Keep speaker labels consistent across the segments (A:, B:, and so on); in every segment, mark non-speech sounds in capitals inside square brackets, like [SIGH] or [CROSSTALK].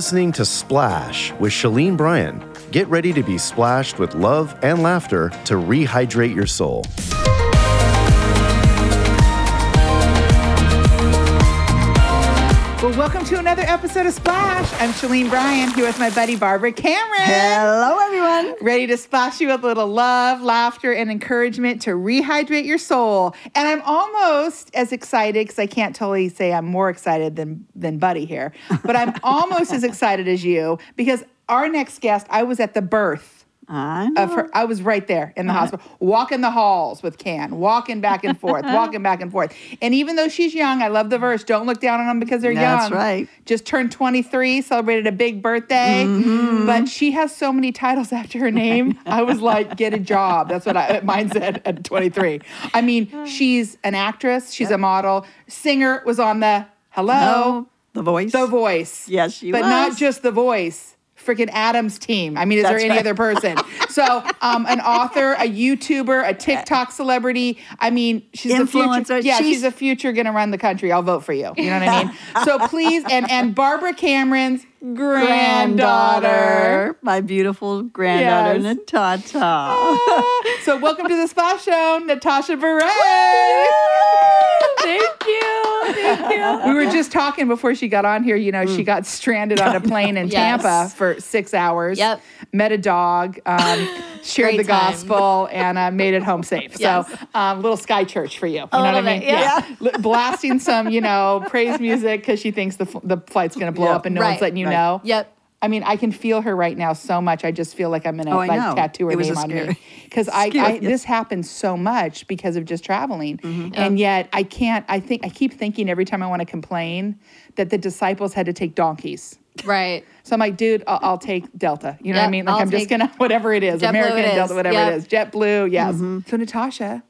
A: listening to Splash with Shalene Bryan. Get ready to be splashed with love and laughter to rehydrate your soul.
B: Well, welcome to another episode of Splash. I'm Shalene Bryan here with my buddy Barbara Cameron.
C: Hello, everyone.
B: Ready to splash you with a little love, laughter, and encouragement to rehydrate your soul. And I'm almost as excited because I can't totally say I'm more excited than than Buddy here, but I'm [LAUGHS] almost as excited as you because our next guest, I was at the birth
C: I know.
B: of her. I was right there in the hospital, walking the halls with Can, walking back and forth, [LAUGHS] walking back and forth. And even though she's young, I love the verse. Don't look down on them because they're
C: That's
B: young.
C: That's right.
B: Just turned 23, celebrated a big birthday.
C: Mm-hmm.
B: But she has so many titles [LAUGHS] after her name. I was [LAUGHS] like, get a job. That's what I, mine said at 23. I mean, she's an actress. She's a model. Singer was on the Hello,
C: the voice.
B: The Voice.
C: Yes, she was.
B: But not just The Voice. Freaking Adam's team. I mean, is
C: That's
B: there any
C: right.
B: other person? [LAUGHS] So, um, an author, a YouTuber, a TikTok celebrity. I mean, she's the future.
C: Influencer.
B: Yeah, she's,
C: She's-
B: the future going to run the country. I'll vote for you. You know what I mean? [LAUGHS] So please, and and Barbara Cameron's granddaughter.
C: granddaughter, my beautiful granddaughter,
B: Yes.
C: Natata.
B: So welcome to the Splash Show, Natasha Bure. [LAUGHS]
C: Thank you. Thank you. [LAUGHS]
B: We were just talking before she got on here. You know, she got stranded on a [LAUGHS] plane in
D: Yes.
B: Tampa for six hours.
D: Yep.
B: Met a dog, um, [LAUGHS] shared
D: Great
B: the
D: time.
B: gospel, and uh, made it home safe.
D: Yes.
B: So, um, little sky church for you. You know what I mean?
D: bit, yeah.
B: Li- Blasting some, you know, praise music because she thinks the, the flight's going to blow
C: Yeah.
B: up and no one's letting you
C: Right.
B: know.
D: Yep.
B: I mean, I can feel her right now so much. I just feel like I'm gonna
C: Oh,
B: like tattoo her
C: It was
B: name
C: a
B: on me because I, I
C: scary.
B: this happens so much because of just traveling,
C: Mm-hmm.
B: and yet I can't. I think I keep thinking every time I want to complain that the disciples had to take donkeys.
D: Right.
B: So I'm like, dude, I'll, I'll take Delta. You know what I mean? Like
D: I'll
B: I'm just gonna [LAUGHS] whatever it is,
D: JetBlue
B: American
D: it
B: Delta, whatever
D: Yep.
B: it is, JetBlue. Yes.
C: Mm-hmm.
B: So Natasha,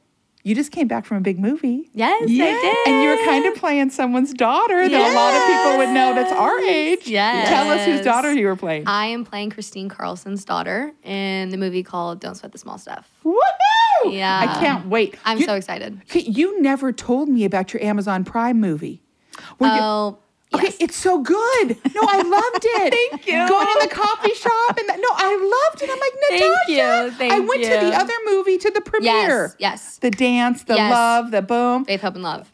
B: you just came back from a big movie.
D: Yes, I did.
B: And you were kind of playing someone's daughter that a lot of people would know that's our age.
D: Yes.
B: Tell us whose daughter you were playing.
D: I am playing Kristine Carlson's daughter in the movie called Don't Sweat the Small Stuff.
B: Woohoo!
D: Yeah.
B: I can't wait.
D: I'm
B: You-
D: so excited.
B: You never told me about your Amazon Prime movie. Where you-
D: Oh,
B: Okay,
D: yes.
B: it's so good. No, I loved it. [LAUGHS] Thank
D: you.
B: Going in the coffee shop and that, no, I loved it. I'm like Natasha.
D: Thank you, thank
B: I went to the other movie to the premiere.
D: Yes, yes.
B: The dance, the
D: Yes.
B: love, the boom.
D: Faith, Hope, and Love.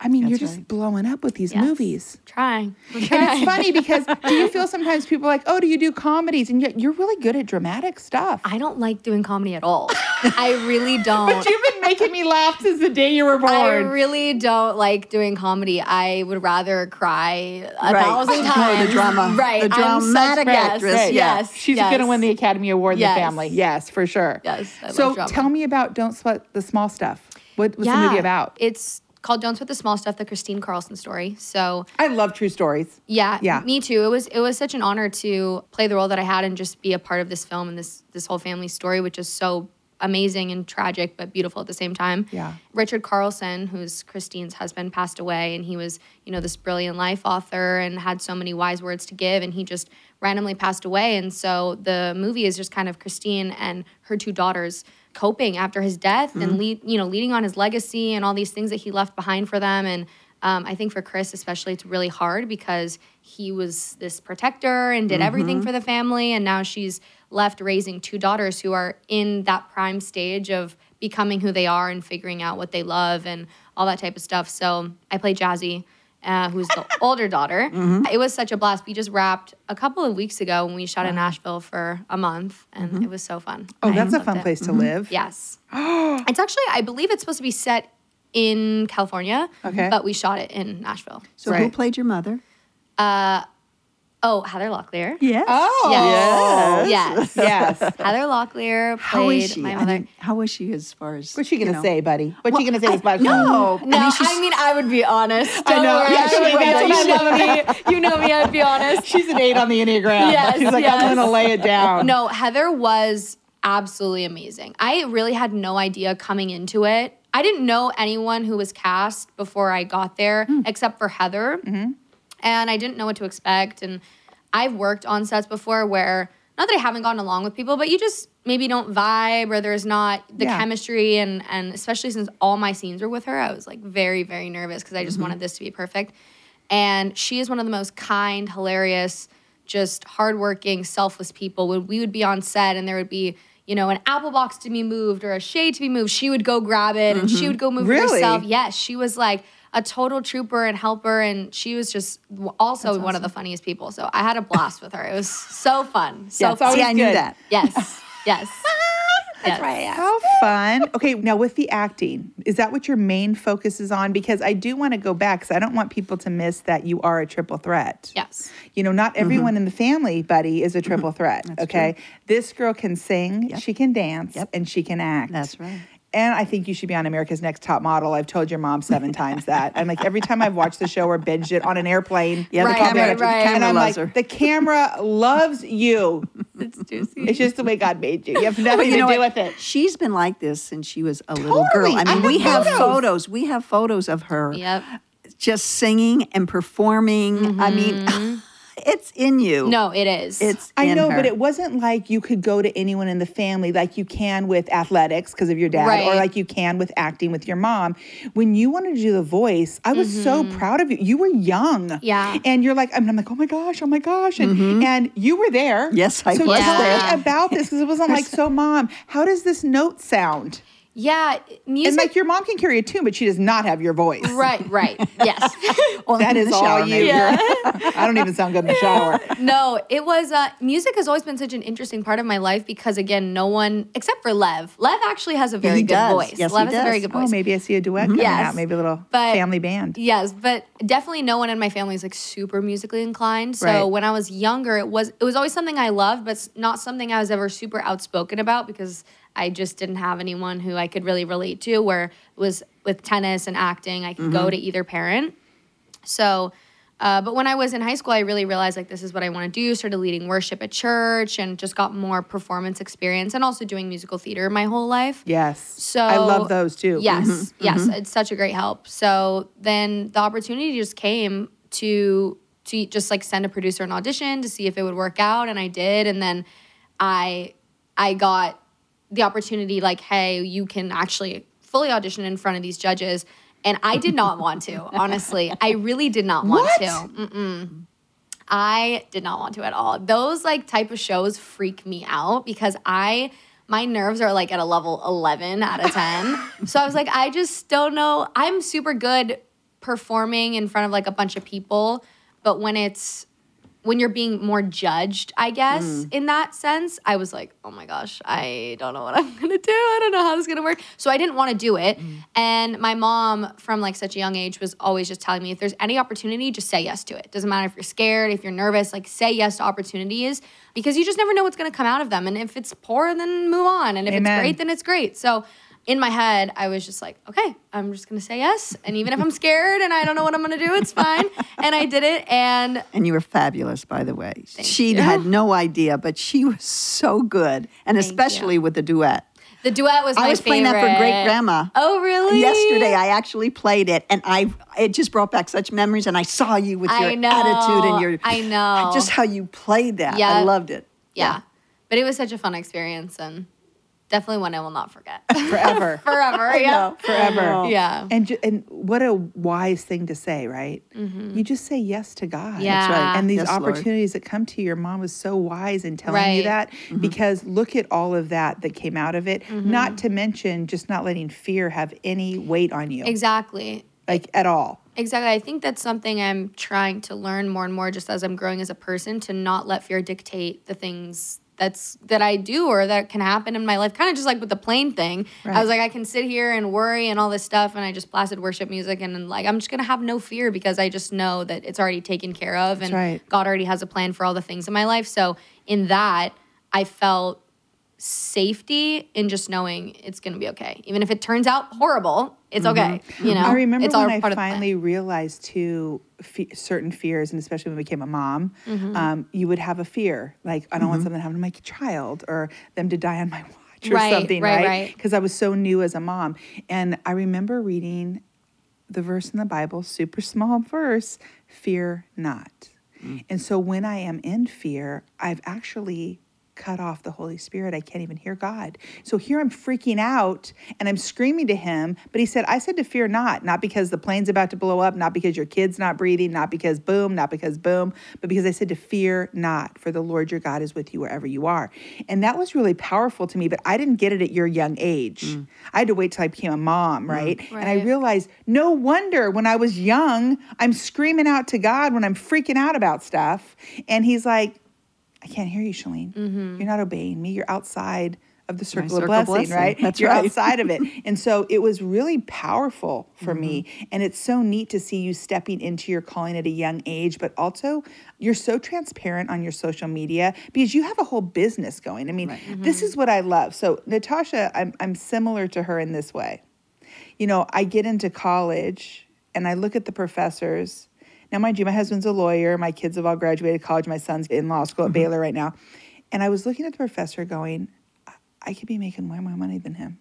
B: I mean, you're
C: That's
B: just
C: right.
B: blowing up with these
D: Yes.
B: movies.
D: Trying. I'm
B: And it's funny because [LAUGHS] do you feel sometimes people are like, oh, do you do comedies? And yet you're really good at dramatic stuff.
D: I don't like doing comedy at all. I really [LAUGHS] don't.
B: but you've been making me laugh since the day you were born.
D: I really don't like doing comedy. I would rather cry a
C: Right.
D: thousand
C: No, the drama- [LAUGHS]
D: Right.
C: the dramatic actress,
D: right,
C: yeah.
D: Yes.
B: She's
D: yes.
B: going to win the Academy Award in
D: Yes.
B: the family. Yes, for sure.
D: Yes, I
B: so tell me about Don't Sweat the Small Stuff. What was the movie about?
D: It's called Don't Sweat the Small Stuff, the Kristine Carlson story. So
B: I love true stories.
D: yeah,
B: Yeah.
D: me too. It was it was such an honor to play the role that I had and just be a part of this film and this this whole family story, which is so amazing and tragic but beautiful at the same time.
B: Yeah.
D: Richard Carlson, who's Kristine's husband, passed away, and he was, you know, this brilliant life author and had so many wise words to give, and he just randomly passed away. And so the movie is just kind of Christine and her two daughters coping after his death and lead, you know, leading on his legacy and all these things that he left behind for them. And um, I think for Chris especially, it's really hard because he was this protector and did everything for the family, and now she's left raising two daughters who are in that prime stage of becoming who they are and figuring out what they love and all that type of stuff. So I play Jazzy, uh, who's the [LAUGHS] older daughter. Mm-hmm. It was such a blast. We just wrapped a couple of weeks ago when we shot in Nashville for a month, and mm-hmm. it was so fun.
B: Oh,
D: I
B: that's a fun
D: it.
B: place to mm-hmm. live.
D: Yes. [GASPS] it's actually, I believe it's supposed to be set in California.
B: Okay.
D: But we shot it in Nashville.
C: So who played your mother?
D: Uh, Oh, Heather Locklear.
C: Yes.
B: Oh,
D: Yes.
B: yes.
D: yes [LAUGHS] [LAUGHS] Heather Locklear played
C: How is she?
D: my
C: I
D: mother.
C: mean, how is she as far as
B: What's she going
C: you
B: to
C: know?
B: say, buddy? What's she going to say to Splash
C: No,
D: No, I mean, I would be honest. Don't
B: know.
D: worry.
B: Yeah,
D: I
B: she
D: would
B: would. That's
D: you
B: what I
D: know me. You know me. I'd be honest.
B: She's an eight on the Enneagram.
D: Yes,
B: She's like,
D: yes.
B: I'm going to lay it down.
D: No, Heather was absolutely amazing. I really had no idea coming into it. I didn't know anyone who was cast before I got there, hmm. except for Heather. Mm-hmm. And I didn't know what to expect. And I've worked on sets before where, not that I haven't gotten along with people, but you just maybe don't vibe or there's not the
B: Yeah.
D: chemistry. And, and especially since all my scenes were with her, I was like very, very nervous because I just mm-hmm. wanted this to be perfect. And she is one of the most kind, hilarious, just hardworking, selfless people. When we would be on set and there would be, you know, an apple box to be moved or a shade to be moved, she would go grab it and she mm-hmm. would go move it
B: Really?
D: herself. Yes, she was like a total trooper and helper, and she was just w- also one of the funniest people. So I had a blast with her. It was so fun. [LAUGHS] So
B: Yeah,
D: fun.
B: always
C: See, I knew
B: good.
C: that.
D: Yes, [LAUGHS] yes. That's right.
B: How fun. Okay, now with the acting, is that what your main focus is on? Because I do want to go back because I don't want people to miss that you are a triple threat.
D: Yes.
B: You know, not mm-hmm. everyone in the family, buddy, is a mm-hmm. triple threat. okay. This girl can sing, she can dance,
C: Yep.
B: and she can act.
C: That's right.
B: And I think you should be on America's Next Top Model. I've told your mom seven times that. I'm like, every time I've watched the show or binged it on an airplane,
C: Yeah, the
D: Right,
C: camera,
D: right, right.
C: camera
B: and I'm
C: loves
B: like,
C: her.
B: the camera loves you. [LAUGHS]
D: It's juicy.
B: It's just the way God made you. You have nothing
C: you
B: to do
C: what?
B: with it.
C: She's been like this since she was a little girl. I
B: I
C: mean,
B: have
C: we have
B: photos.
C: photos. We have photos of her
D: Yep.
C: just singing and performing. I mean, mm-hmm. It's in you.
D: No, it is.
C: it's
B: I
C: in
B: know,
C: her.
B: but it wasn't like you could go to anyone in the family like you can with athletics because of your dad, or like you can with acting with your mom. When you wanted to do the voice, I was so proud of you. You were young,
D: Mm-hmm. Yeah.
B: and you're like, I'm, I'm like, oh my gosh, oh my gosh, and and you were there.
C: Mm-hmm. Yes, I
B: so
C: was
B: tell
D: there.
B: me about this because it wasn't like, [LAUGHS] so mom, how does this note sound?
D: Yeah, music.
B: And like your mom can carry a tune, but she does not have your voice.
D: right, right. [LAUGHS] Yes.
C: Well,
B: That
C: in
B: is
C: the
B: all you.
C: maybe.
B: girl. [LAUGHS] I don't even sound good in the shower. [LAUGHS]
D: no, it was uh, music has always been such an interesting part of my life because again, no one except for Lev. Lev actually has a very
C: he
D: good
C: does.
D: voice.
C: Yes, he
D: Lev has a very good voice.
B: Oh, maybe I see a duet coming
D: Yes.
B: out. Maybe a little
D: But-
B: family band.
D: Yes, but definitely no one in my family is like super musically inclined. So
B: Right.
D: when I was younger, it was it was always something I loved, but s- not something I was ever super outspoken about because I just didn't have anyone who I could really relate to. Where it was with tennis and acting, I could go mm-hmm. to either parent. So, uh, but when I was in high school, I really realized like this is what I want to do. Started leading worship at church and just got more performance experience and also doing musical theater my whole life.
B: Yes.
D: So
B: I love those too.
D: Yes, mm-hmm. yes, mm-hmm. it's such a great help. So then the opportunity just came to to just like send a producer an audition to see if it would work out, and I did. And then I I got the opportunity like, hey, you can actually fully audition in front of these judges. And I did not [LAUGHS] want to, honestly. I really did not want
B: What?
D: to. Mm-mm. I did not want to at all. Those like type of shows freak me out because I my nerves are like at a level 11 out of 10. so I was like I just don't know. I'm super good performing in front of like a bunch of people, but when it's when you're being more judged, I guess,
B: Mm.
D: in that sense, I was like, oh my gosh, I don't know what I'm [LAUGHS] gonna do. I don't know how this is gonna work. So I didn't want to do it.
B: Mm.
D: And my mom, from like such a young age, was always just telling me if there's any opportunity, just say yes to it. Doesn't matter if you're scared, if you're nervous, like say yes to opportunities because you just never know what's gonna come out of them. And if it's poor, then move on. And if
B: Amen.
D: it's great, then it's great. So in my head, I was just like, okay, I'm just gonna say yes. And even if I'm scared and I don't know what I'm gonna do, it's fine. [LAUGHS] And I did it. And
C: And you were fabulous, by the way. she
D: you.
C: had no idea, but she was so good, and
D: you.
C: especially with the duet.
D: the duet was my
C: I was playing that for great grandma.
D: Oh, really?
C: Yesterday, I actually played it, and I it just brought back such memories. And I saw you with your
D: know.
C: attitude and your
D: I know.
C: just how you played that.
D: Yeah.
C: I loved it.
D: yeah. But it was such a fun experience and definitely one I will not forget. [LAUGHS]
B: Forever.
D: Forever. yeah.
B: Forever.
D: Yeah.
B: And ju- and what a wise thing to say, right? You just say yes to God.
D: Mm-hmm. Yeah. That's right.
B: And these
C: Yes, Lord.
B: opportunities that come to you, your mom was so wise in telling you
D: Right.
B: that because look at all of that that came out of it.
D: Mm-hmm.
B: Not to mention just not letting fear have any weight on you,
D: Exactly.
B: like at all.
D: Exactly. I think that's something I'm trying to learn more and more just as I'm growing as a person to not let fear dictate the things that's that I do or that can happen in my life. Kind of just like with the plane thing. I was like, I can sit here and worry and all this stuff and I just blasted worship music and then, like I'm just gonna have no fear because I just know that it's already taken care of and
B: right.
D: God already has a plan for all the things in my life. So in that, I felt safety in just knowing it's going to be okay. Even if it turns out horrible, it's okay. You know,
B: I remember
D: it's all
B: when I
D: part of the plan.
B: finally realized too fe- certain fears, and especially when I became a mom,
D: Mm-hmm.
B: um, you would have a fear like I don't want something to happen to my child or them to die on my [LAUGHS] watch or
D: Right,
B: something,
D: right,
B: right?
D: right.
B: Because I was so new as a mom, and I remember reading the verse in the Bible, super small verse, fear not.
D: Mm.
B: And so when I am in fear, I've actually cut off the Holy Spirit. I can't even hear God. So here I'm freaking out and I'm screaming to him. But he said, I said to fear not, not because the plane's about to blow up, not because your kid's not breathing, not because boom, not because boom, but because I said to fear not, for the Lord your God is with you wherever you are. And that was really powerful to me, but I didn't get it at your young age. Mm. I had to wait till I became a mom, mm. right? And I realized no wonder when I was young, I'm screaming out to God when I'm freaking out about stuff. And he's like, I can't hear you, Shalene. Mm-hmm. You're not obeying me. You're outside of the circle,
C: circle
B: of blessing,
C: blessing.
B: right?
C: That's
B: You're
C: right.
B: outside of it. [LAUGHS] And so it was really powerful for me. Mm-hmm. And it's so neat to see you stepping into your calling at a young age, but also you're so transparent on your social media because you have a whole business going. I mean, this is mm-hmm. what I love. So, Natasha, I'm, I'm similar to her in this way. You know, I get into college and I look at the professors. Now, mind you, my husband's a lawyer. My kids have all graduated college. My son's in law school at mm-hmm. Baylor right now. And I was looking at the professor going, I- I could be making way more money than him.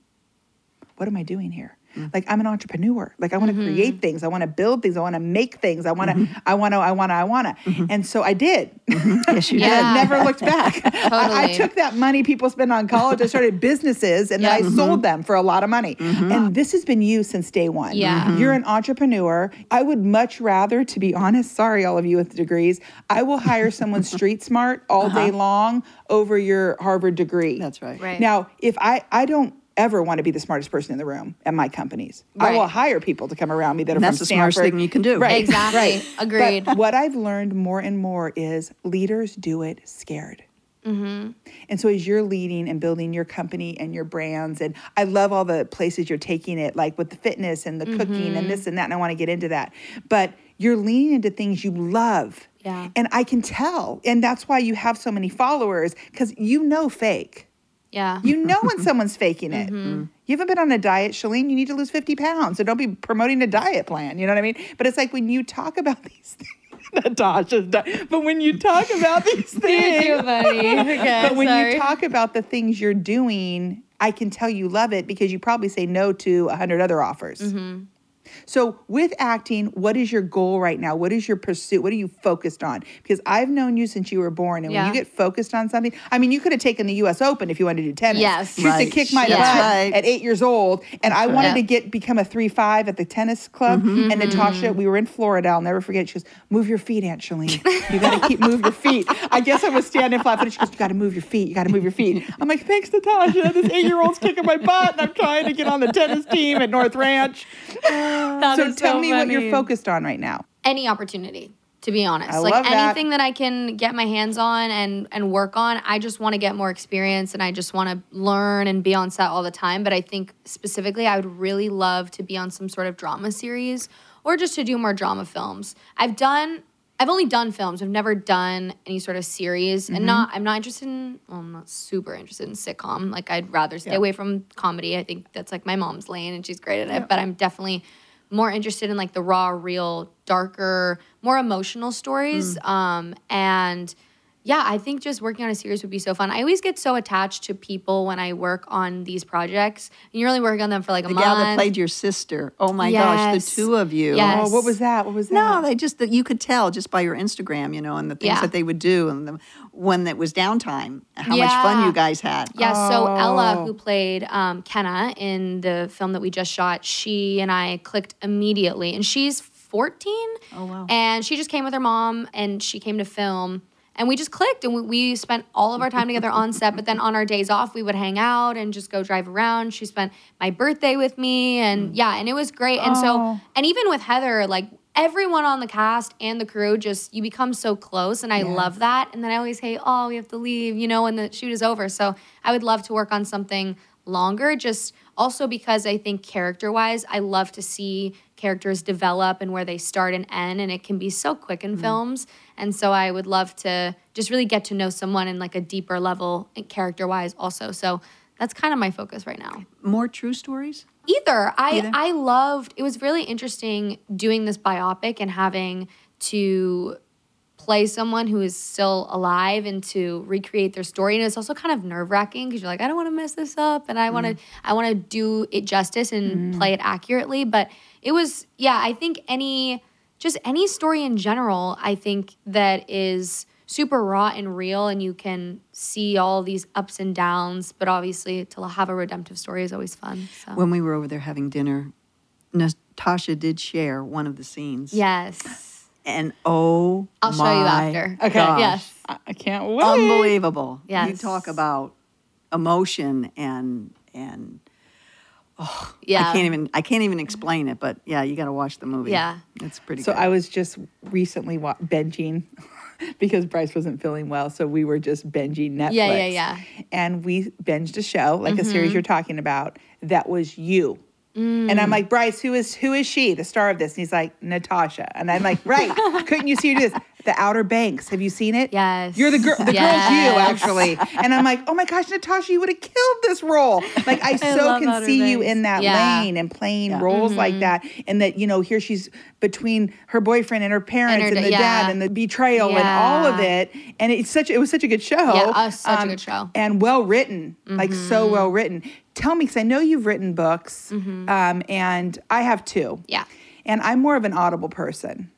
B: What am I doing here? Mm-hmm. Like I'm an entrepreneur. Like I want to mm-hmm. create things. I want to build things. I want to make things. I want to. Mm-hmm. I want to. I want to. I want to. And so I did.
C: Yes, you [LAUGHS]
B: And
D: Yeah.
B: I never looked back. [LAUGHS] I, I took that money people spend on college. I started businesses and then I sold them for a lot of money. And this has been you since day one.
D: Yeah.
B: You're an entrepreneur. I would much rather, to be honest, sorry, all of you with degrees, I will hire someone [LAUGHS] street smart all day uh-huh. long over your Harvard degree.
C: That's right.
D: Right.
B: Now, if I, I don't ever want to be the smartest person in the room at my companies. I will hire people to come around me that are
C: And that's
B: from
C: the smartest thing you can do.
B: Right. [LAUGHS]
D: Exactly.
B: Right.
D: Agreed.
B: But what I've learned more and more is leaders do it scared.
D: Mm-hmm.
B: And so as you're leading and building your company and your brands, and I love all the places you're taking it, like with the fitness and the cooking
D: Mm-hmm.
B: and this and that, and I want to get into that. But you're leaning into things you love.
D: Yeah.
B: And I can tell. And that's why you have so many followers, because you know fake.
D: Yeah.
B: You know when [LAUGHS] someone's faking it.
D: Mm-hmm.
B: You haven't been on a diet, Shalene. You need to lose 50 pounds. So don't be promoting a diet plan. You know what I mean? But it's like when you talk about [LAUGHS] these things, Natasha's di- but when you talk about these [LAUGHS] things,
D: Too funny. Okay,
B: but when
D: sorry.
B: you talk about the things you're doing, I can tell you love it because you probably say no to a hundred other offers.
D: Mm-hmm.
B: So with acting, what is your goal right now? What is your pursuit? What are you focused on? Because I've known you since you were born, and when you get focused on something, I mean, you could have taken the U.S. Open if you wanted to do tennis.
D: Yes.
B: She used to kick my
D: That's
B: butt
C: right.
B: at eight years old, and I wanted
D: Yeah.
B: to get become a three five at the tennis club.
C: Mm-hmm.
B: And Natasha, we were in Florida. I'll never forget. She goes, "Move your feet, Aunt Shalene. You got to keep move your feet." I guess I was standing flat footed. She goes, "You got to move your feet. You got to move your feet." I'm like, "Thanks, Natasha. This eight year old's kicking my butt, and I'm trying to get on the tennis team at North Ranch." [LAUGHS] [LAUGHS]
D: That
B: so
D: is
B: tell me what you're focused on right now.
D: any opportunity to be honest.
B: I
D: like
B: love that.
D: anything that. i can get my hands on and and work on i just want to get more experience and i just want to learn and be on set all the time. But i think specifically i would really love to be on some sort of drama series or just to do more drama films. I've done i've only done films. I've never done any sort of series
B: Mm-hmm.
D: and not i'm not interested in well i'm not super interested in sitcom. Like i'd rather stay away from comedy. I think that's like my mom's lane and she's great at it. But i'm definitely more interested in like the raw, real, darker, more emotional stories. Um, and yeah, I think just working on a series would be so fun. I always get so attached to people when I work on these projects. And you're only working on them for like a
C: The
D: month.
C: gal that played your sister. Oh my gosh, the two of you.
D: Yes.
B: Oh, what was that? What was that?
C: No, they just that you could tell just by your Instagram, you know, and the things
D: Yeah.
C: that they would do, and the, when it was downtime, how much fun you guys had.
D: Yeah, so Ella,
B: Oh.
D: who played um, Kenna in the film that we just shot, she and I clicked immediately. And she's 14.
C: Oh, wow.
D: And she just came with her mom and she came to film. And we just clicked and we, we spent all of our time together on set. But then on our days off, we would hang out and just go drive around. She spent my birthday with me. And mm. yeah, and it was great. And so,
B: Oh.
D: and even with Heather, like everyone on the cast and the crew, just you become so close. And I love that. And then I always say, oh, we have to leave, you know, when the shoot is over. So I would love to work on something longer, just also because I think character wise, I love to see characters develop and where they start and end. And it can be so quick in mm. films. And so I would love to just really get to know someone in like a deeper level eh, character wise also. So that's kind of my focus right now.
C: More true stories.
D: Either. I
C: Either?
D: I loved it was really interesting doing this biopic and having to play someone who is still alive and to recreate their story. And it's also kind of nerve wracking because you're like, I don't want to mess this up and I want to mm. I want to do it justice and mm. play it accurately. But it was yeah, I think any just any story in general, I think that is super raw and real and you can see all these ups and downs but obviously to have a redemptive story is always fun so
C: When we were over there having dinner, Natasha did share one of the scenes.
D: yes
C: And oh,
D: I'll show you after.
B: Okay.
C: gosh.
D: yes
B: I, I can't wait.
C: Unbelievable. You talk about emotion and and oh
D: yeah
C: I can't even I can't even explain it, but yeah, you got to watch the movie.
D: Yeah.
C: It's pretty
B: So
C: good.
B: I was just recently wa- binging [LAUGHS] because Bryce wasn't feeling well. So we were just binging Netflix.
D: Yeah, yeah, yeah.
B: And we binged a show, like a series mm-hmm. you're talking about, that was you. And I'm like, Bryce, who is who is she, the star of this? And he's like, Natasha. And I'm like, right. [LAUGHS] Couldn't you see who it is? The Outer Banks. Have you seen it?
D: Yes.
B: You're the girl. The girl's you, actually. And I'm like, oh my gosh, Natasha, you would have killed this role. Like I [LAUGHS] so can
D: Outer
B: see you in that
D: Yeah.
B: lane and playing roles
D: Mm-hmm.
B: like that. And that you know, here she's between her boyfriend and her parents and,
D: her
B: the
D: da-
B: dad and the betrayal and all of it. And it's such it was such a good show. Um,
D: Yeah, uh, such a good show. Mm-hmm.
B: And well written, like so well written. Tell me, because I know you've written books, um, and I have two.
D: Mm-hmm. Yeah.
B: And I'm more of an audible person.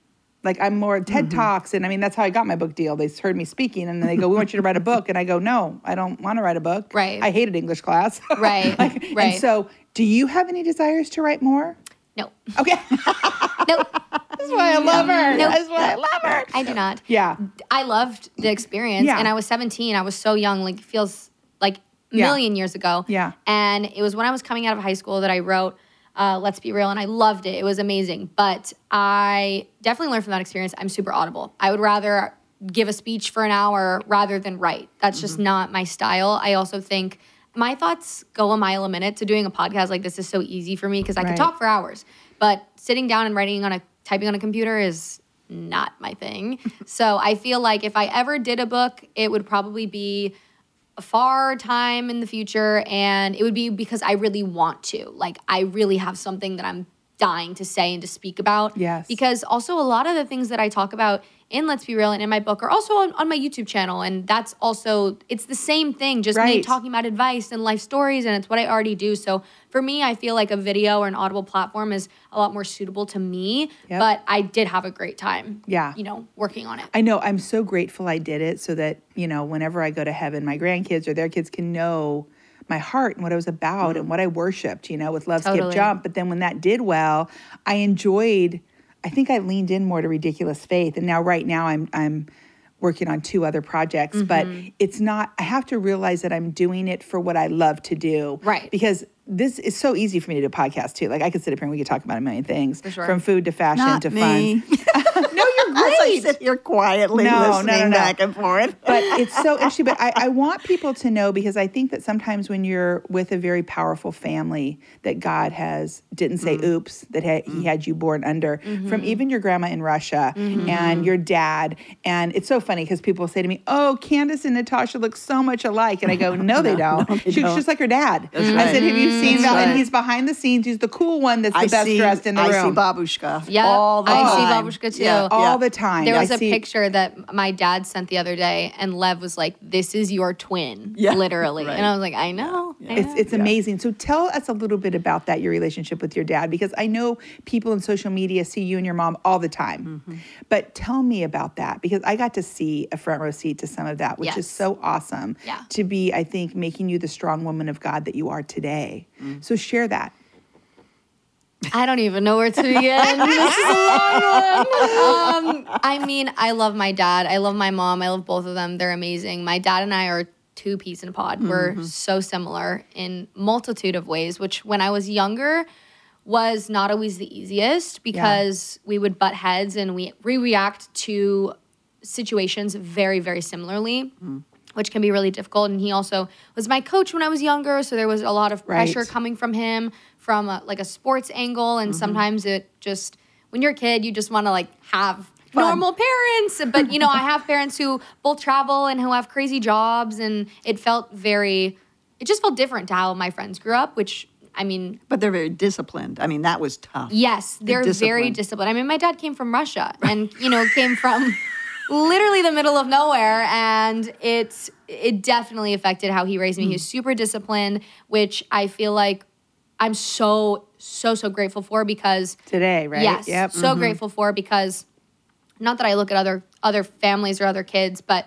B: Like I'm more TED
D: Mm-hmm.
B: Talks, and I mean that's how I got my book deal. They heard me speaking, and then they go, "We want you to write a book," and I go, "No, I don't want to write a book.
D: Right.
B: I hated English class. [LAUGHS]
D: Right, [LAUGHS]
B: Like,
D: right.
B: And so, do you have any desires to write more?
D: no
B: Okay, [LAUGHS]
D: nope
B: that's why I love her.
D: Nope.
B: That's why I love her.
D: i do not
B: Yeah,
D: I loved the experience.
B: Yeah.
D: And I was 17. I was so young, like, it feels like
B: Yeah.
D: million years ago.
B: Yeah.
D: And it was when I was coming out of high school that I wrote uh, Let's Be Real, and I loved it. It was amazing. But I definitely learned from that experience. I'm super audible. I would rather give a speech for an hour rather than write. That's just not my style. I also think my thoughts go a mile a minute. To doing a podcast like this is so easy for me because I
B: Right.
D: can talk for hours. But sitting down and writing on a typing on a computer is not my thing. [LAUGHS] so I feel like if I ever did a book, it would probably be far time in the future and it would be because I really want to. Like I really have something that I'm dying to say and to speak about.
B: Yes.
D: Because also a lot of the things that I talk about in Let's Be Real and in my book are also on, on my YouTube channel. And that's also it's the same thing, just me talking about advice and life stories, and it's what I already do. So for me, I feel like a video or an audible platform is a lot more suitable to me.
B: Yep.
D: But I did have a great time.
B: Yeah.
D: You know, working on it.
B: I know. I'm so grateful I did it, so that you know, whenever I go to heaven, my grandkids or their kids can know my heart and what I was about mm-hmm. and what I worshipped. You know, with love, skip,
D: Totally.
B: jump. But then when that did well, I enjoyed. I think I leaned in more to ridiculous faith, and now right now I'm I'm working on two other projects. But mm-hmm. it's not. I have to realize that I'm doing it for what I love to do.
D: Right.
B: Because this is so easy for me to do a podcast too. Like I could sit up here and we could talk about a million things,
D: sure.
B: from food to fashion
C: Not
B: to
C: me.
B: fun. [LAUGHS] [LAUGHS] no,
C: As I
B: great.
C: sit here quietly
B: No, no, no,
C: listening
B: no.
C: back and forth.
B: but it's so [LAUGHS] interesting. But I, I want people to know because I think that sometimes when you're with a very powerful family that God has didn't say mm-hmm. oops that ha- He mm-hmm. had you born under from mm-hmm. even your grandma in Russia and your dad. And it's so funny because people say to me, "Oh, Candace and Natasha look so much alike," and I go, [LAUGHS] "No, they don't.
C: they
B: she looks
C: don't.
B: just like her dad."
C: That's
B: I
C: right.
B: said, "Have you seen
C: That's
B: that?" And he's behind the scenes. He's the cool one that's the
C: I
B: best
C: see,
B: dressed in the
C: I
B: room.
C: see Babushka
D: Yeah,
C: all the
D: I
C: time.
D: see Babushka too.
C: Yeah,
B: all
C: yeah.
B: The time.
D: There was a
B: see-
D: picture that my dad sent the other day, and Lev was like, "This is your twin,"
C: Yeah,
D: literally,
C: right.
D: and I was like, "I know." I
B: It's
D: know.
B: it's amazing. So tell us a little bit about that your relationship with your dad because I know people in social media see you and your mom all the time.
D: Mm-hmm.
B: But tell me about that because I got to see a front row seat to some of that, which is so awesome.
D: Yeah.
B: To be I think making you the strong woman of God that you are today.
D: Mm.
B: So share that.
D: I don't even know where to begin. [LAUGHS] this is a long one. Um, I mean, I love my dad. I love my mom. I love both of them. They're amazing. My dad and I are two peas in a pod. We're so similar in multitude of ways, which when I was younger was not always the easiest because we would butt heads and we re-react to situations very, very similarly. Which can be really difficult. And he also was my coach when I was younger. So there was a lot of pressure
B: Right.
D: coming from him from a, like a sports angle and mm-hmm. sometimes it just when you're a kid you just want to like have normal parents but you know i have parents who both travel and who have crazy jobs and it felt very it just felt different to how my friends grew up which i mean
C: But they're very disciplined. I mean, that was tough.
D: yes they're very
C: discipline.
D: disciplined i mean my dad came from russia [LAUGHS] and you know came from literally the middle of nowhere and it's it definitely affected how he raised me he mm. was super disciplined which i feel like i'm so so so grateful for because
B: Today, right?
D: Yes.
B: Yep.
D: So mm-hmm. grateful for because not that I look at other other families or other kids, but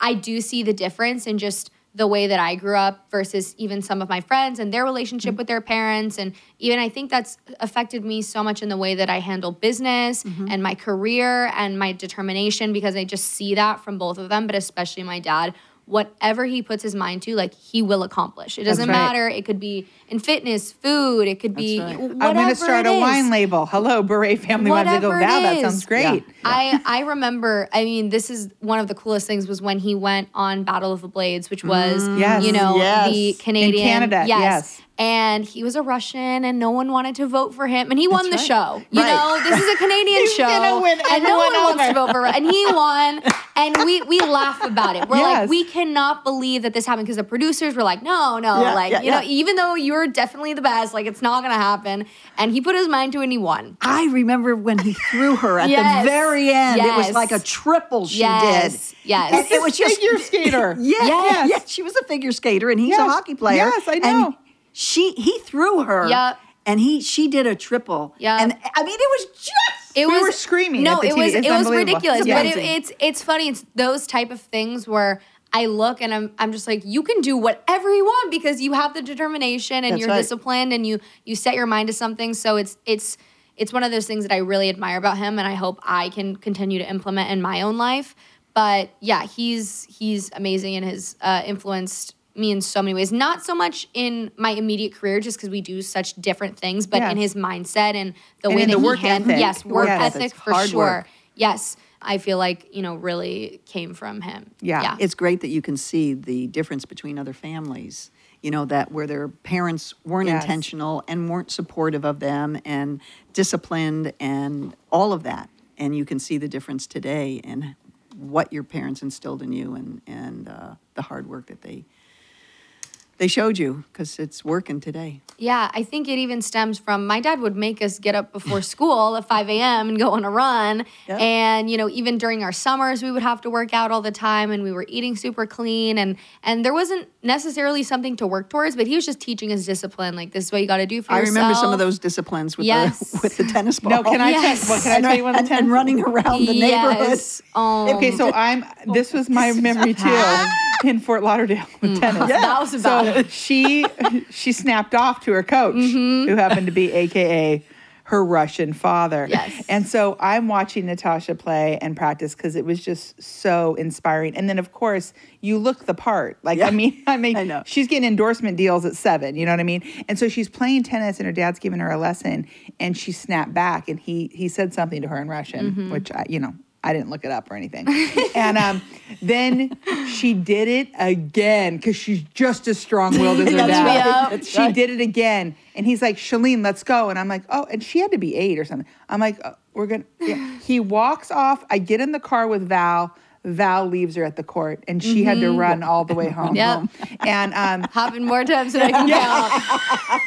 D: I do see the difference in just the way that I grew up versus even some of my friends and their relationship mm-hmm. with their parents. And even I think that's affected me so much in the way that I handle business mm-hmm. and my career and my determination because I just see that from both of them, but especially my dad. Whatever he puts his mind to, like he will accomplish. It doesn't
B: right.
D: matter. It could be in fitness, food. It could be
C: right.
D: whatever
B: I'm going to start a wine label. Hello, Bure family wines. I go,
D: Whatever
B: wow, that sounds great.
D: I I remember. I mean, this is one of the coolest things was when he went on Battle of the Blades, which was mm.
B: Yes.
D: you know
C: Yes.
D: the
C: In
D: Canadian
B: Canada, yes.
D: And he was a Russian, and no one wanted to vote for him, and he won the
C: right.
D: show. You
C: Right.
D: know, this is a [LAUGHS] Canadian show, and no one wants to vote for, and he won. [LAUGHS] And we we laugh about it. We're
B: Yes.
D: like, we cannot believe that this happened because the producers were like, no, no,
C: Yeah,
D: like
C: yeah,
D: you know, even though you're definitely the best, like it's not gonna happen. And he put his mind to it, and he won.
C: I remember when he threw her at
D: Yes.
C: the very end. It was like a triple she
D: Yes.
C: did.
D: Yes.
C: And it was just
B: figure skater. [LAUGHS]
C: yes,
D: Yes.
C: yeah. She was a figure skater, and he's a hockey player.
B: Yes, I know.
C: She he threw her.
D: Yep.
C: And he she did a triple.
D: Yep.
C: And I mean, it was just.
D: It
B: We
D: was
B: were screaming
D: No,
B: at the
D: it
B: TV.
D: was
B: It's
D: it was ridiculous.
B: It's
D: But it, it's it's funny. It's those type of things where I look and I'm I'm just like you can do whatever you want because you have the determination and
C: That's
D: you're
C: right.
D: disciplined and you you set your mind to something. So it's it's it's one of those things that I really admire about him and I hope I can continue to implement in my own life. But yeah, he's he's amazing and has uh, influenced me in so many ways. Not so much in my immediate career, just because we do such different things, but
B: Yes.
D: in his mindset and the
B: And
D: way that
B: the
D: he
B: work
D: hand-
B: ethic.
D: Yes, work
B: Yes.
D: ethic for sure.
C: work.
D: Yes, I feel like you know really came from him.
B: Yeah.
D: yeah.
C: It's great that you can see the difference between other families. You know that where their parents weren't
B: Yes.
C: intentional and weren't supportive of them and disciplined and all of that, and you can see the difference today in what your parents instilled in you and and uh, the hard work that they they showed you because it's working today.
D: Yeah, I think it even stems from my dad would make us get up before [LAUGHS] school at 5 a.m. and go on a run.
C: Yep.
D: And, you know, even during our summers, we would have to work out all the time and we were eating super clean. And and there wasn't necessarily something to work towards, but he was just teaching us discipline. Like, this is what you got to do for yourself.
C: I
D: yourself.
C: remember some of those disciplines with
D: Yes.
C: the with the tennis ball.
B: No, can I
D: Yes.
B: tell, well, can I tell you one of
C: and,
B: the
C: and
B: ten?
C: running around the neighborhood.
D: Yes. Oh,
B: Okay, so I'm. This was my [LAUGHS] memory too in Fort Lauderdale with mm. tennis. Yeah. [LAUGHS]
D: that was about
B: So she she snapped off to her coach, who happened to be AKA her Russian father.
D: Yes.
B: And so I'm watching Natasha play and practice because it was just so inspiring. And then of course you look the part. Like
C: Yeah.
B: I mean, [LAUGHS] I mean,
C: I know.
B: she's getting endorsement deals at seven. You know what I mean? And so she's playing tennis, and her dad's giving her a lesson, and she snapped back, and he he said something to her in Russian,
D: Mm-hmm.
B: which I, you know. I didn't look it up or anything. and um, then she did it again because she's just as strong willed as her dad.
C: right.
B: She
C: right.
B: did it again. And he's like, Shalene, let's go. And I'm like, oh, and she had to be eight or something. I'm like, oh, we're going to, yeah. He walks off. I get in the car with Val. Val leaves her at the court and she had to run all the way [LAUGHS] home.
D: Yep.
B: And um,
D: happened more times than I can [LAUGHS] count.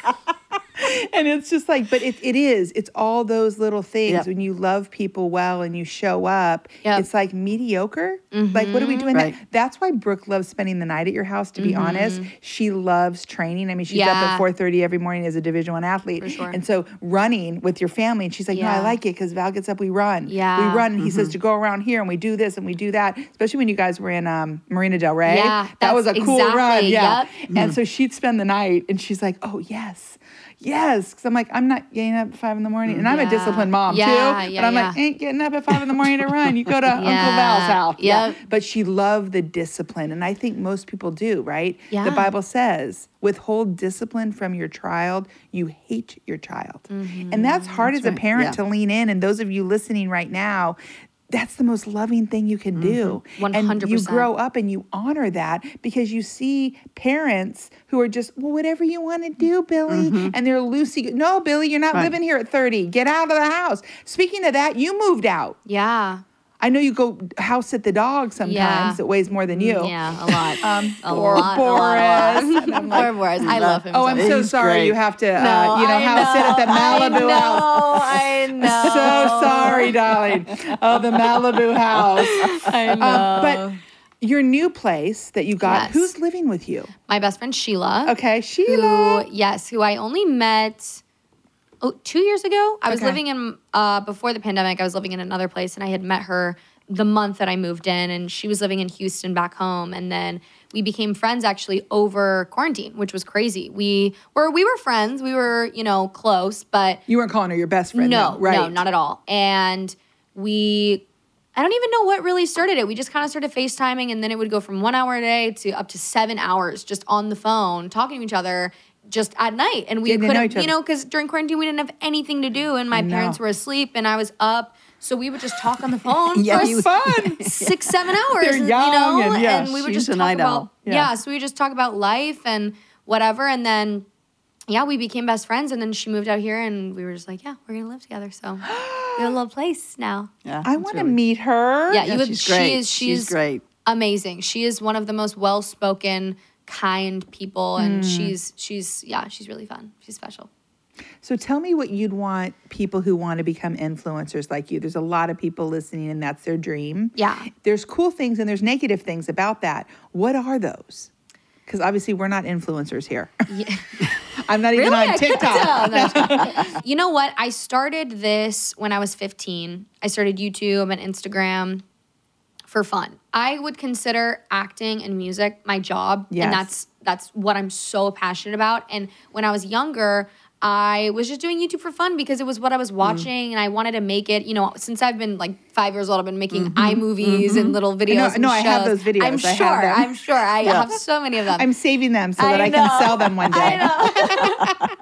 B: And it's just like, but it, it is. It's all those little things.
C: Yep.
B: When you love people well and you show up,
D: Yep.
B: it's like mediocre. Like, what are we mm-hmm. doing?
C: Right.
B: That? That's why Brooke loves spending the night at your house. To be mm-hmm. honest, she loves training. I mean, she's up at four thirty every morning as a Division One athlete,
D: sure.
B: and so running with your family. And she's like, "No, I like it because Val gets up, we run.
D: Yeah.
B: we run." And he says mm-hmm. to go around here and we do this and we do that. Especially when you guys were in um, Marina Del Rey.
D: Yeah,
B: that was a cool run. Yeah,
D: yep.
B: and so she'd spend the night, and she's like, "Oh yes." Yes, because I'm like, I'm not getting up at five in the morning, and I'm a disciplined mom
D: Yeah,
B: too.
D: yeah,
B: but I'm like, ain't getting up at five in the morning to run. You go to [LAUGHS] Uncle Val's house.
D: yep.
B: But she loved the discipline, and I think most people do, right?
D: Yeah.
B: The Bible says, withhold discipline from your child, you hate your child, mm-hmm. and that's hard as a parent
C: yeah.
B: to lean in. And those of you listening right now. That's the most loving thing you can do. And you
D: 100%.
B: grow up and you honor that because you see parents who are just, well, whatever you want to do, Billy. And they're loosey. No, Billy, you're not
C: Right.
B: living here at 30. Get out of the house. Speaking of that, you moved out.
D: Yeah.
B: I know you go house sit the dog sometimes.
D: Yeah.
B: It weighs more than you.
D: Yeah, a lot. [LAUGHS]
B: Um,
D: a
B: poor
D: lot,
B: Boris.
D: a lot, a lot.
B: I'm [LAUGHS] like,
D: Poor Boris. I love him.
B: oh, I'm
D: so
B: so sorry
C: great.
B: you have to, uh,
D: No,
B: you know,
D: I
B: house sit at the Malibu
D: I
B: house.
D: know, I know. [LAUGHS]
B: So sorry, darling. Oh, the Malibu house.
D: I know.
B: Um, but your new place that you got,
D: Yes.
B: who's living with you?
D: my best friend Sheila.
B: Okay, Sheila.
D: Who, yes, who I only met oh, two years ago. I was
B: Okay.
D: living in uh, before the pandemic. I was living in another place, and I had met her the month that I moved in, and she was living in Houston back home. And then we became friends actually over quarantine, which was crazy. We were we were friends. We were you know close, but
B: You weren't calling her your best friend.
D: no,
B: though, right?
D: no, not at all. And we, I don't even know what really started it. We just kind of started FaceTiming, and then it would go from one hour a day to up to seven hours just on the phone, talking to each other just at night. And we
B: Getting to
D: couldn't,
B: each
D: you know, because during quarantine, we didn't have anything to do, and my
B: know.
D: parents were asleep, and I was up. So we would just talk on the [LAUGHS] phone
C: Yeah,
D: for
C: you-
B: Fun. [LAUGHS]
D: six, seven [LAUGHS] hours.
B: They're
D: you
B: young
D: know,
B: and, yeah,
D: we would just talk about.
B: Yeah.
D: yeah. So we just talk about life and whatever, and then yeah, we became best friends. And then she moved out here, and we were just like, yeah, we're gonna live together. So [GASPS] we have a little place now.
C: Yeah,
B: I want to
C: really-
B: meet her.
D: Yeah,
C: Yeah,
D: you would.
C: she's
D: She
C: great.
D: is. She's,
C: She's great.
D: Amazing. She is one of the most well-spoken, kind people, and hmm. she's she's yeah, she's really fun. She's special.
B: So tell me what you'd want people who want to become influencers like you. There's a lot of people listening and that's their dream.
D: Yeah.
B: There's cool things and there's negative things about that. What are those? Because obviously we're not influencers here. [LAUGHS] [LAUGHS] I'm not even
D: Really?
B: on TikTok.
D: tell. No, I'm [LAUGHS] just kidding. you know what? I started this when I was 15. I started YouTube and Instagram for fun. I would consider acting and music my job,
B: Yes.
D: and that's that's what I'm so passionate about. And when I was younger, I was just doing YouTube for fun because it was what I was mm-hmm. watching, and I wanted to make it. You know, since I've been like five years old, I've been making mm-hmm. iMovies and mm-hmm. little videos. and
B: no, I have those videos.
D: I'm sure. I'm sure. I have so many of them.
B: I'm saving them so that I,
D: I
B: can sell them one [LAUGHS] day.
D: I know.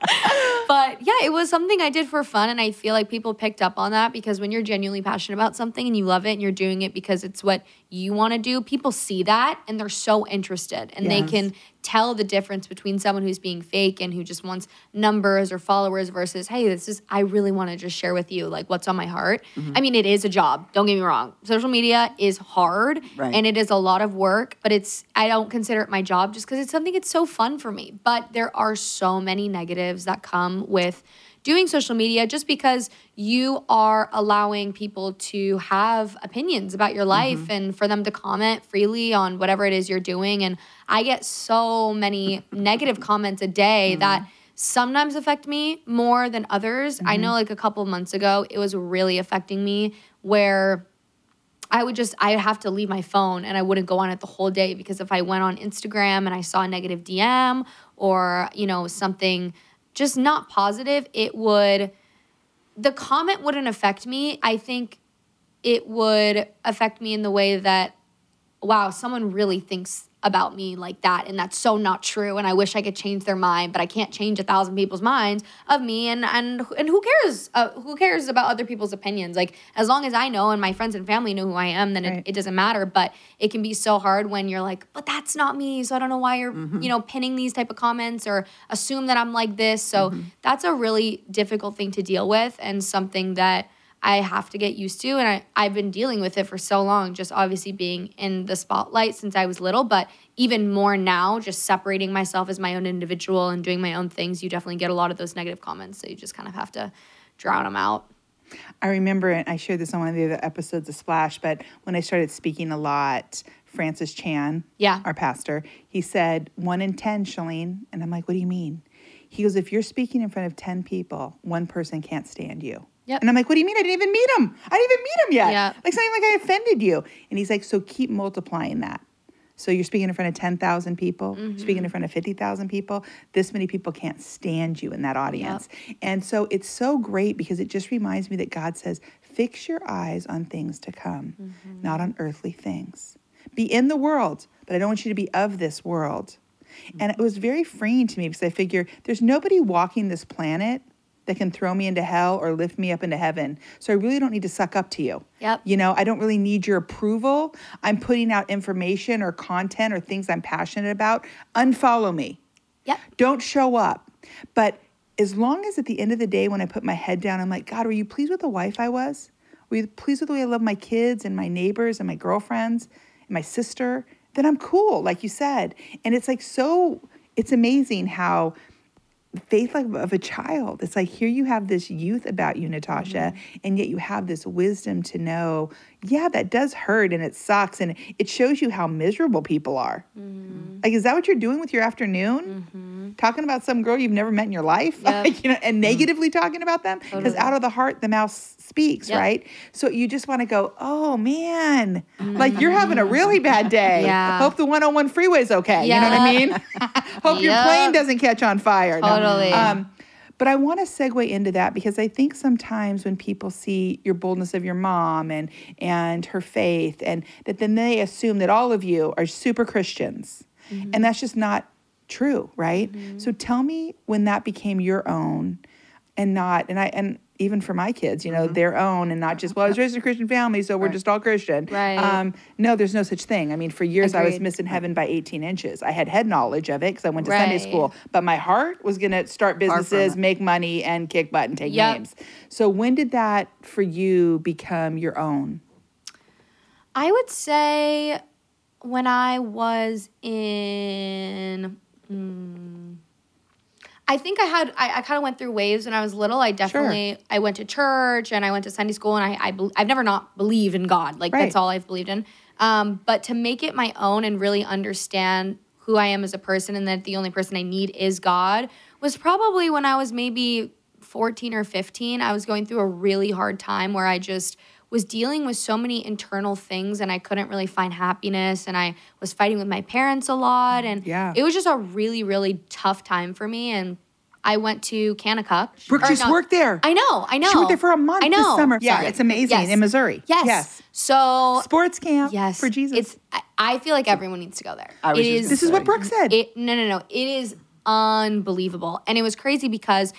D: [LAUGHS] but yeah, it was something I did for fun. And I feel like people picked up on that because when you're genuinely passionate about something and you love it and you're doing it because it's what you want to do, people see that and they're so interested and they can tell the difference between someone who's being fake and who just wants numbers or followers versus, hey, this is, I really want to just share with you like what's on my heart. Mm-hmm. I mean, it is a job. Don't get me wrong. Social media is hard
C: Right.
D: and it is a lot of work, but it's, I don't consider it my job just because it's something it's so fun for me. But there are so many negatives that come with doing social media just because you are allowing people to have opinions about your mm-hmm. life and for them to comment freely on whatever it is you're doing. And I get so many [LAUGHS] negative comments a day mm. that sometimes affect me more than others. I mm-hmm. know like a couple months ago, it was really affecting me where I would just I would have to leave my phone and I wouldn't go on it the whole day because if I went on Instagram and I saw a negative DM or you know something just not positive, it would the comment wouldn't affect me. I think it would affect me in the way that wow, someone really thinks about me like that and that's so not true and I wish I could change their mind, but I can't change a thousand people's minds of me and and and who cares? Uh, who cares about other people's opinions? Like as long as I know and my friends and family know who I am, then
B: Right.
D: it, it doesn't matter, but it can be so hard when you're like, but that's not me, so I don't know why you're, you know, pinning these type of comments or assume that I'm like this. So that's a really difficult thing to deal with and something that I have to get used to. And I, I've been dealing with it for so long, just obviously being in the spotlight since I was little, but even more now, just separating myself as my own individual and doing my own things, you definitely get a lot of those negative comments. So you just kind of have to drown them out.
B: I remember, and I shared this on one of the other episodes of Splash, but when I started speaking a lot, Francis Chan,
D: Yeah.
B: our pastor, he said, one in 10, Shalene. And I'm like, what do you mean? He goes, if you're speaking in front of 10 people, one person can't stand you.
D: Yep.
B: And I'm like, what do you mean? I didn't even meet him. I didn't even meet him yet.
D: Yeah.
B: Like, it's not even like I offended you. And he's like, so keep multiplying that. So you're speaking in front of 10,000 people,
D: Mm-hmm.
B: speaking in front of 50,000 people. This many people can't stand you in that audience. And so it's so great because it just reminds me that God says, fix your eyes on things to come,
D: Mm-hmm.
B: not on earthly things. Be in the world, but I don't want you to be of this world. And it was very freeing to me because I figure there's nobody walking this planet that can throw me into hell or lift me up into heaven. So I really don't need to suck up to you.
D: Yep.
B: You know, I don't really need your approval. I'm putting out information or content or things I'm passionate about. Unfollow me.
D: Yep.
B: Don't show up. But as long as at the end of the day, when I put my head down, I'm like, God, were you pleased with the wife I was? Were you pleased with the way I love my kids and my neighbors and my girlfriends and my sister? Then I'm cool, like you said. And it's like so, it's amazing how faith like of a child. It's like here you have this youth about you, Natasha, mm-hmm. and yet you have this wisdom to know, yeah, that does hurt and it sucks, and it shows you how miserable people are. Mm-hmm. Like, is that what you're doing with your afternoon? Mm-hmm. talking about some girl you've never met in your life, [LAUGHS]
D: Yep.
B: you know, and negatively talking about them because
D: Totally.
B: out of the heart the mouth speaks,
D: Yep.
B: right? So you just want to go, oh man, mm-hmm. like you're having a really bad day. [LAUGHS]
D: Yeah.
B: Hope the 101 freeway's okay. Yeah. You know what I mean? [LAUGHS] Hope your plane doesn't catch on fire. No.
D: Totally.
B: Um, but I want to segue into that because I think sometimes when people see your boldness of your mom and and her faith, and that then they assume that all of you are super Christians, mm-hmm. and that's just not true, right? Mm-hmm. So tell me when that became your own, and not and I and even for my kids, you know, their own, and not just well, I was raised in a Christian family, so we're just all Christian.
D: Right.
B: Um, no, there's no such thing. I mean, for years I was missing heaven by 18 inches. I had head knowledge of it because I went to Sunday school, but my heart was going to start businesses, make money, and kick butt and take
D: Yep.
B: names. So when did that for you become your own?
D: I would say when I was in. mm, I think I had I, I kind of went through waves when I was little. I definitely I went to church and I went to Sunday school and I, I I've never not believed in God. Like
B: Right.
D: that's all I've believed in. Um, but to make it my own and really understand who I am as a person and that the only person I need is God was probably when I was maybe 14 or 15. I was going through a really hard time where I just was dealing with so many internal things and I couldn't really find happiness and I was fighting with my parents a lot and
B: Yeah.
D: it was just a really really tough time for me and I went to Kanakuk.
B: Brooke just
D: no,
B: worked there.
D: I know, I know.
B: She worked there for a month
D: I know.
B: this summer. Yeah,
D: Sorry.
B: it's amazing
D: Yes.
B: in Missouri.
D: Yes.
B: Yes.
D: So
B: Sports camp
D: yes,
B: for Jesus.
D: It's I, I feel like everyone needs to go there.
C: I was
D: It
C: just
D: is-
C: gonna
B: this is what. Brooke said.
D: it no no no. It is unbelievable. And it was crazy because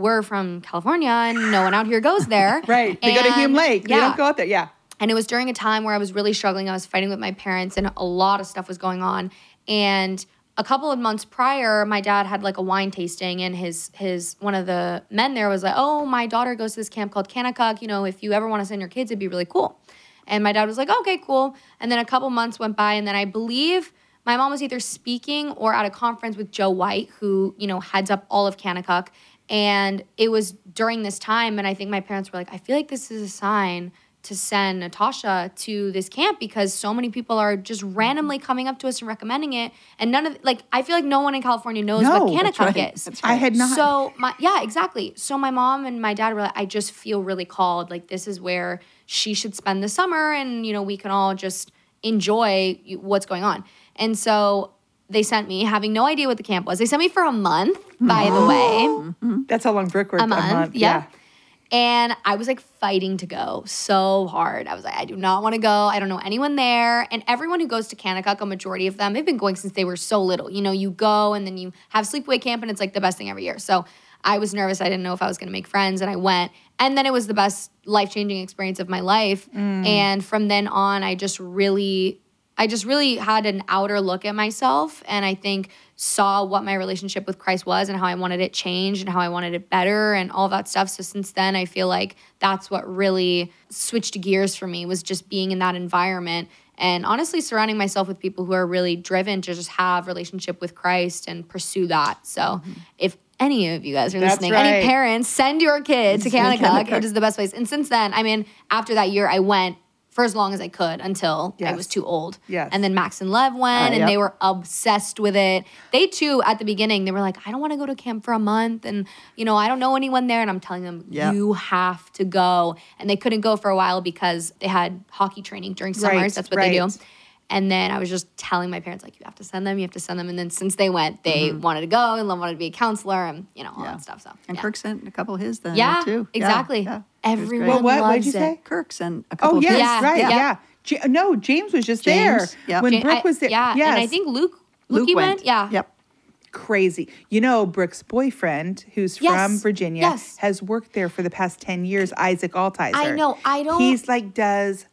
D: we're from California and no one out here goes there. [LAUGHS]
B: right. They go to Hume
D: And-
B: Lake. They
D: Yeah.
B: don't go out there. Yeah.
D: And it was during a time where I was really struggling. I was fighting with my parents, and a lot of stuff was going on. And a couple of months prior, my dad had like a wine tasting, and his his one of the men there was like, "Oh, my daughter goes to this camp called Kanakuk. You know, if you ever want to send your kids, it'd be really cool." And my dad was like, "Okay, cool." And then a couple months went by, and then I believe my mom was either speaking or at a conference with Joe White, who you know heads up all of Kanakuk. And it was during this time, and I think my parents were like, "I feel like this is a sign." to send Natasha to this camp because so many people are just mm-hmm. randomly coming up to us and recommending it. And none of like I feel like no one in California knows
B: No,
D: what
B: that's
D: Kanakuk
C: right.
D: is.
C: That's
B: I had not.
D: So my yeah, exactly. So my mom and my dad were like, I just feel really called. Like this is where she should spend the summer, and you know we can all just enjoy what's going on. And so they sent me, having no idea what the camp was. They sent me for a month, by the way [GASPS]
B: That's how long Brooke worked.
D: a month.
B: Yeah.
D: yeah. And I was like fighting to go so hard. I was like, I do not want to go. I don't know anyone there. And everyone who goes to Kanakuk, a majority of them, they've been going since they were so little. You know, you go and then you have sleepaway camp, and it's like the best thing every year. So I was nervous. I didn't know if I was going to make friends, and I went. And then it was the best life changing experience of my life. Mm. And from then on, I just really I just really had an outer look at myself and I think saw what my relationship with Christ was and how I wanted it changed and how I wanted it better and all that stuff. So since then I feel like that's what really switched gears for me was just being in that environment and honestly surrounding myself with people who are really driven to just have relationship with Christ and pursue that. So if any of you guys are
B: That's
D: listening,
B: right.
D: any parents, send your kids to Kanakuk. It is the best place. And since then, I mean, after that year, I went for as long as I could until I was too old.
B: Yes.
D: And then Max and Lev went,
C: Uh,
D: and
C: yep.
D: they were obsessed with it. They too, at the beginning, they were like, "I don't want to go to camp for a month, and you know, I don't know anyone there." And I'm telling them,
C: Yep.
D: "You have to go." And they couldn't go for a while because they had hockey training during summers.
B: Right,
D: That's what they do.
B: Right.
D: And then I was just telling my parents, like, you have to send them, you have to send them. And then since they went, they
C: Mm-hmm.
D: wanted to go and Lev wanted to be a counselor and, you know, all
C: Yeah.
D: that stuff. So,
C: And
D: yeah.
C: Kirk sent a couple of his then
D: Yeah,
C: too. Yeah,
D: exactly.
C: yeah. It was great.
D: Everyone
B: Well, what- what'd
D: loves
B: you say?
D: it.
C: Kirk sent a couple
B: Oh
C: of
B: yes.
D: Yeah,
B: right,
D: yeah.
B: yeah. Ja- no, James was just
C: James,
B: there
C: yep.
B: when
D: Ja-
B: Brooke
D: I-
B: was there.
D: Yeah,
B: yes.
D: and I think Luke,
C: Luke
D: Lukey
C: went.
D: Yeah,
C: Yep.
B: crazy. You know, Brooke's boyfriend, who's
D: Yes,
B: from Virginia,
D: yes.
B: has worked there for the past ten years. Isaac Altizer.
D: I know, I don't-
B: He's like does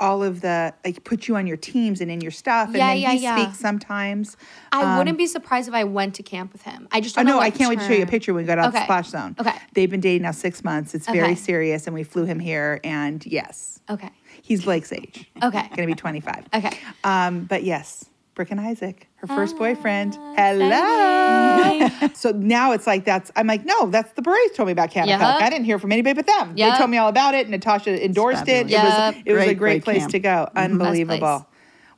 B: all of the like put you on your teams and in your stuff, and
D: Yeah,
B: then
D: yeah,
B: he
D: yeah.
B: speaks sometimes.
D: I wouldn't be surprised if I went to camp with him. I just
B: Oh
D: don't know.
B: no, I can't wait to show you a picture when we got out the
D: Okay.
B: splash zone.
D: Okay.
B: They've been dating now six months. It's very
D: Okay.
B: serious, and we flew him here. And yes,
D: Okay.
B: he's Blake's age.
D: Okay.
B: Gonna be 25.
D: Okay.
B: Um, but yes, Brooke and Isaac, her first
D: Ah,
B: boyfriend. Hello. [LAUGHS] so now it's like that's. I'm like, no, that's the Bures told me about Kanakuk.
D: Yep.
B: I didn't hear from anybody but them. They told me all about it. Natasha endorsed it. It
C: fabulous.
B: was
D: Yep.
B: it was a
C: Great,
B: great
C: great
B: place
C: camp.
B: to go. Unbelievable.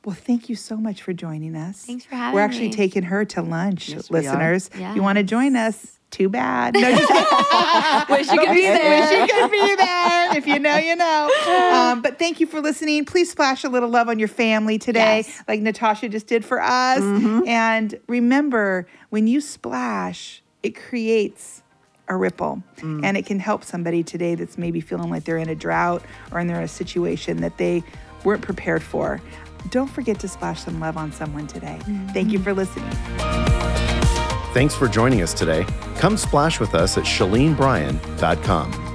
B: Well, thank you so much for joining us.
D: Thanks for having
B: We're actually
D: me.
B: taking her to lunch,
C: Yes, we are.
B: listeners. You want to join us? Too bad. No, just [LAUGHS]
D: Wish you could be there.
B: Wish you could be there. If you know, you know. Um, but thank you for listening. Please splash a little love on your family today,
D: Yes.
B: like Natasha just did for us. Mm-hmm. And remember, when you splash, it creates a ripple mm. and it can help somebody today that's maybe feeling like they're in a drought or in a situation that they weren't prepared for. Don't forget to splash some love on someone today. Thank you mm-hmm. for listening.
A: Thanks for joining us today. Come splash with us at ShaleneBryan.com.